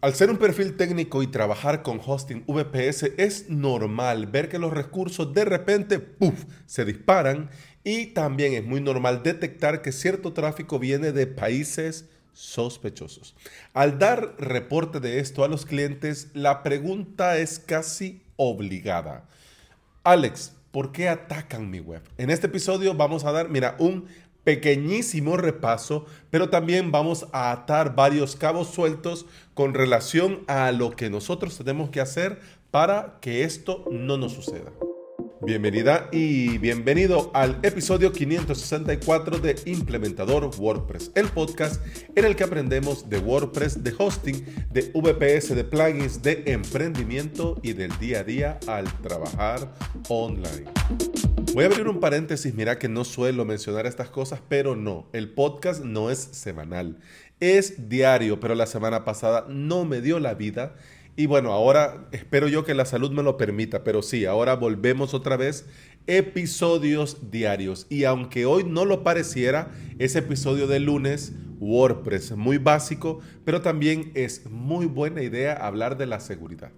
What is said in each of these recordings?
Al ser un perfil técnico y trabajar con hosting VPS es normal ver que los recursos de repente se disparan y también es muy normal detectar que cierto tráfico viene de países sospechosos. Al dar reporte de esto a los clientes, la pregunta es casi obligada. Alex, ¿por qué atacan mi web? En este episodio vamos a dar, mira, un pequeñísimo repaso, pero también vamos a atar varios cabos sueltos con relación a lo que nosotros tenemos que hacer para que esto no nos suceda. Bienvenida y bienvenido al episodio 564 de Implementador WordPress, el podcast en el que aprendemos de WordPress, de hosting, de VPS, de plugins, de emprendimiento y del día a día al trabajar online. Voy a abrir un paréntesis, mira que no suelo mencionar estas cosas, pero no, el podcast no es semanal, es diario, pero la semana pasada no me dio la vida y bueno, ahora espero yo que la salud me lo permita, pero sí, ahora volvemos otra vez episodios diarios. Y aunque hoy no lo pareciera, ese episodio de lunes, WordPress, muy básico, pero también es muy buena idea hablar de la seguridad.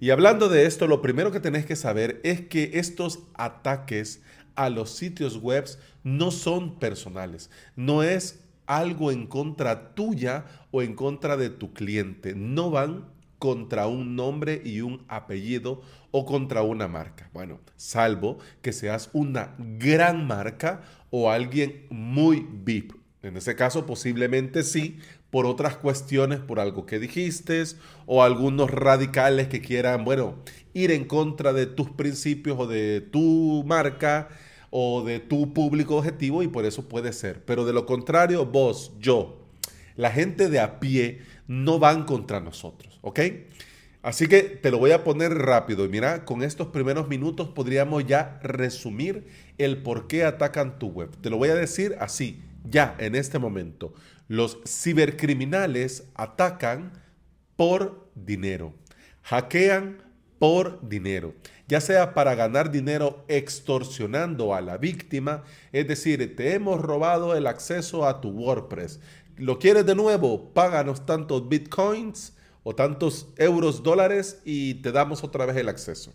Y hablando de esto, lo primero que tenés que saber es que estos ataques a los sitios web no son personales, no es algo en contra tuya o en contra de tu cliente, no van contra un nombre y un apellido o contra una marca. Bueno, salvo que seas una gran marca o alguien muy VIP. En ese caso, posiblemente sí, por otras cuestiones, por algo que dijiste o algunos radicales que quieran, bueno, ir en contra de tus principios o de tu marca o de tu público objetivo y por eso puede ser. Pero de lo contrario, vos, yo, la gente de a pie no van contra nosotros, ¿ok? Así que te lo voy a poner rápido y mira, con estos primeros minutos podríamos ya resumir el por qué atacan tu web. Te lo voy a decir así, ya en este momento. Los cibercriminales atacan por dinero, hackean por dinero, ya sea para ganar dinero extorsionando a la víctima, es decir, te hemos robado el acceso a tu WordPress, ¿Lo quieres de nuevo? Páganos tantos bitcoins o tantos euros, dólares y te damos otra vez el acceso.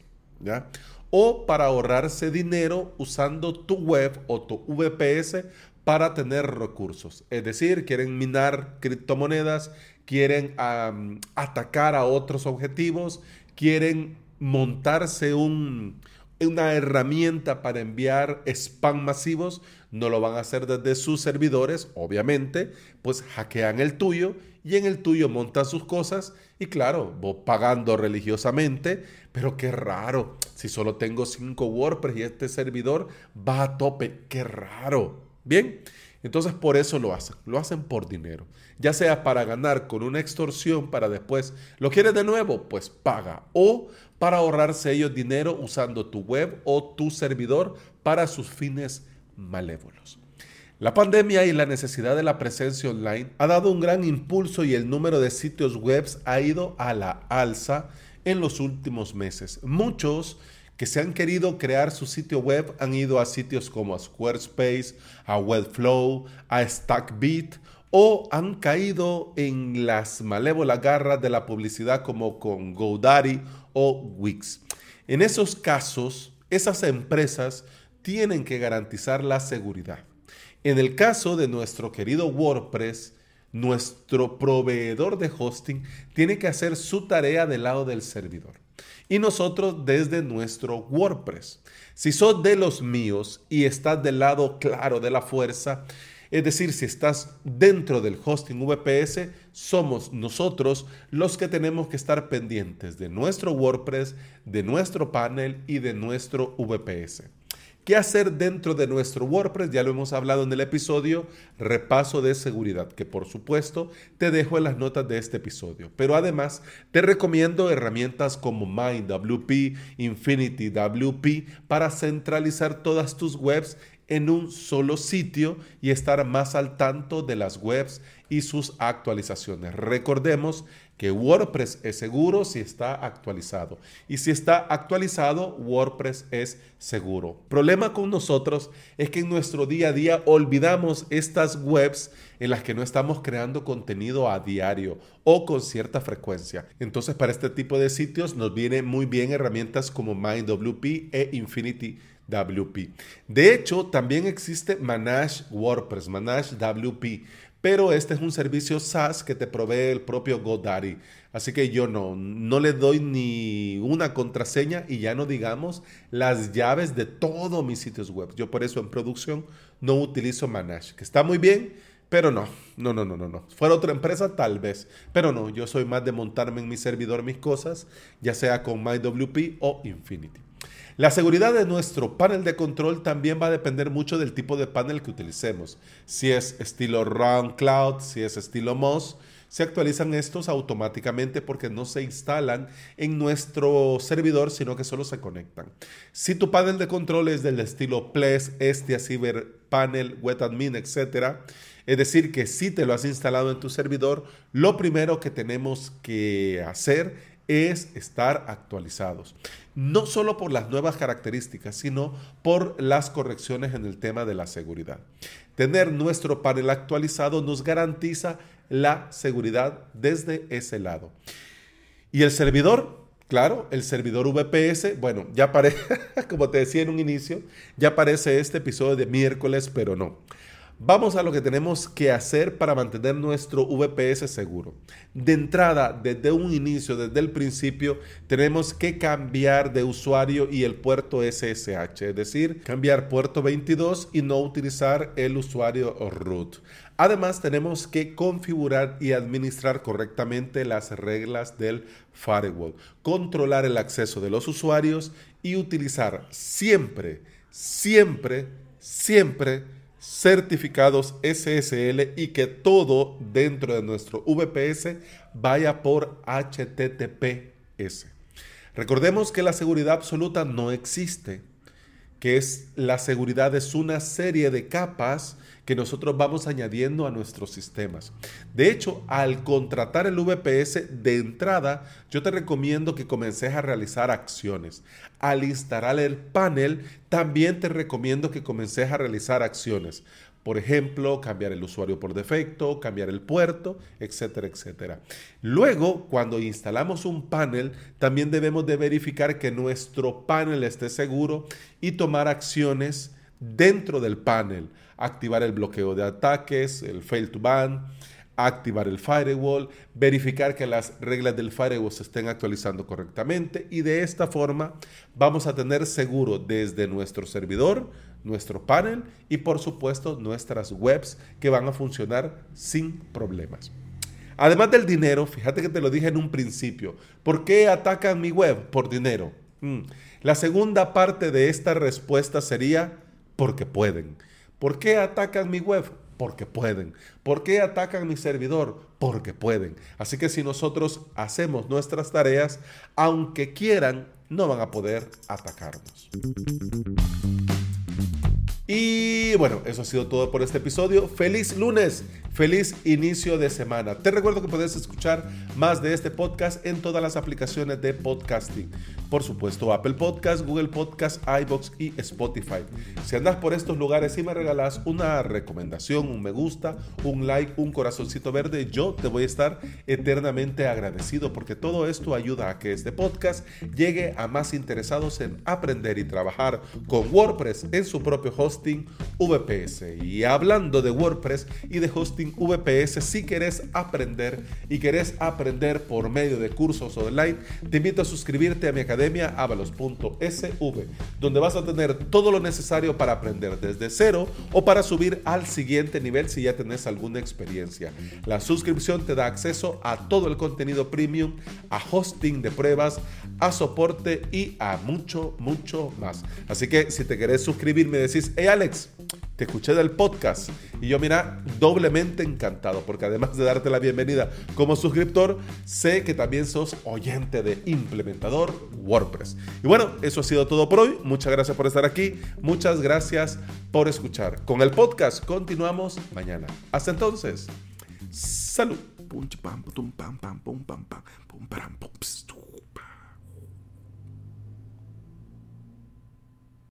O para ahorrarse dinero usando tu web o tu VPS para tener recursos. Es decir, quieren minar criptomonedas, quieren atacar a otros objetivos, quieren montarse un, una herramienta para enviar spam masivos, no lo van a hacer desde sus servidores, obviamente, pues hackean el tuyo y en el tuyo montan sus cosas y claro, vos pagando religiosamente, pero qué raro, si solo tengo 5 WordPress y este servidor va a tope, qué raro. Bien, entonces por eso lo hacen, lo hacen por dinero, ya sea para ganar con una extorsión para después, ¿lo quieres de nuevo? Pues paga o para ahorrarse ellos dinero usando tu web o tu servidor para sus fines malévolos. La pandemia y la necesidad de la presencia online ha dado un gran impulso y el número de sitios web ha ido a la alza en los últimos meses. Muchos que se han querido crear su sitio web han ido a sitios como a Squarespace, a Webflow, a StackBit o han caído en las malévolas garras de la publicidad como con GoDaddy o Wix. En esos casos, esas empresas tienen que garantizar la seguridad. En el caso de nuestro querido WordPress, nuestro proveedor de hosting tiene que hacer su tarea del lado del servidor. Y nosotros desde nuestro WordPress. Si sos de los míos y estás del lado claro de la fuerza, es decir, si estás dentro del hosting VPS, somos nosotros los que tenemos que estar pendientes de nuestro WordPress, de nuestro panel y de nuestro VPS. ¿Qué hacer dentro de nuestro WordPress? Ya lo hemos hablado en el episodio repaso de seguridad, que por supuesto te dejo en las notas de este episodio. Pero además te recomiendo herramientas como MindWP, Infinity WP para centralizar todas tus webs en un solo sitio y estar más al tanto de las webs y sus actualizaciones. Recordemos que WordPress es seguro si está actualizado. Y si está actualizado, WordPress es seguro. Problema con nosotros es que en nuestro día a día olvidamos estas webs en las que no estamos creando contenido a diario o con cierta frecuencia. Entonces para este tipo de sitios nos vienen muy bien herramientas como MindWP e Infinity WP. De hecho, también existe Manage WordPress, Manage WP, pero este es un servicio SaaS que te provee el propio GoDaddy. Así que yo no, no le doy ni una contraseña y ya no digamos las llaves de todos mis sitios web. Yo por eso en producción no utilizo Manage, que está muy bien, pero no, no, no, no, no, no. Fuera otra empresa tal vez, pero no, yo soy más de montarme en mi servidor mis cosas, ya sea con MyWP o Infinity. La seguridad de nuestro panel de control también va a depender mucho del tipo de panel que utilicemos. Si es estilo Round Cloud, si es estilo Moz, se actualizan estos automáticamente porque no se instalan en nuestro servidor, sino que solo se conectan. Si tu panel de control es del estilo Ples, Estia, Cyber Panel, WebAdmin, etc., es decir, que si te lo has instalado en tu servidor, lo primero que tenemos que hacer es estar actualizados. No solo por las nuevas características, sino por las correcciones en el tema de la seguridad. Tener nuestro panel actualizado nos garantiza la seguridad desde ese lado. Y el servidor, claro, el servidor VPS, bueno, ya aparece, como te decía en un inicio, ya aparece este episodio de miércoles, pero no. Vamos a lo que tenemos que hacer para mantener nuestro VPS seguro. De entrada, desde un inicio, desde el principio, tenemos que cambiar de usuario y el puerto SSH, es decir, cambiar puerto 22 y no utilizar el usuario root. Además, tenemos que configurar y administrar correctamente las reglas del firewall, controlar el acceso de los usuarios y utilizar siempre, siempre, siempre certificados SSL y que todo dentro de nuestro VPS vaya por HTTPS. Recordemos que la seguridad absoluta no existe, que es la seguridad es una serie de capas que nosotros vamos añadiendo a nuestros sistemas. De hecho, al contratar el VPS de entrada, yo te recomiendo que comences a realizar acciones. Al instalar el panel, también te recomiendo que comences a realizar acciones. Por ejemplo, cambiar el usuario por defecto, cambiar el puerto, etcétera, etcétera. Luego, cuando instalamos un panel, también debemos de verificar que nuestro panel esté seguro y tomar acciones dentro del panel activar el bloqueo de ataques, el fail to ban, activar el firewall, verificar que las reglas del firewall se estén actualizando correctamente y de esta forma vamos a tener seguro desde nuestro servidor, nuestro panel y por supuesto nuestras webs que van a funcionar sin problemas. Además del dinero, fíjate que te lo dije en un principio, ¿por qué atacan mi web? Por dinero. Mm. La segunda parte de esta respuesta sería porque pueden. ¿Por qué atacan mi web? Porque pueden. ¿Por qué atacan mi servidor? Porque pueden. Así que si nosotros hacemos nuestras tareas, aunque quieran, no van a poder atacarnos. Y bueno, eso ha sido todo por este episodio. Feliz lunes, feliz inicio de semana. Te recuerdo que puedes escuchar más de este podcast en todas las aplicaciones de podcasting. Por supuesto, Apple Podcast, Google Podcast, iBox y Spotify. Si andas por estos lugares y me regalas una recomendación, un me gusta, un like, un corazoncito verde, yo te voy a estar eternamente agradecido porque todo esto ayuda a que este podcast llegue a más interesados en aprender y trabajar con WordPress en su propio VPS. Y hablando de WordPress y de hosting VPS, si querés aprender y querés aprender por medio de cursos online, te invito a suscribirte a mi academia academiaavalos.sv, donde vas a tener todo lo necesario para aprender desde cero o para subir al siguiente nivel si ya tenés alguna experiencia. La suscripción te da acceso a todo el contenido premium, a hosting de pruebas, a soporte y a mucho, mucho más. Así que si te querés suscribir, me decís, Alex, te escuché del podcast y yo mira, doblemente encantado porque además de darte la bienvenida como suscriptor, sé que también sos oyente de implementador WordPress. Y bueno, eso ha sido todo por hoy. Muchas gracias por estar aquí. Muchas gracias por escuchar. Con el podcast continuamos mañana. Hasta entonces, salud.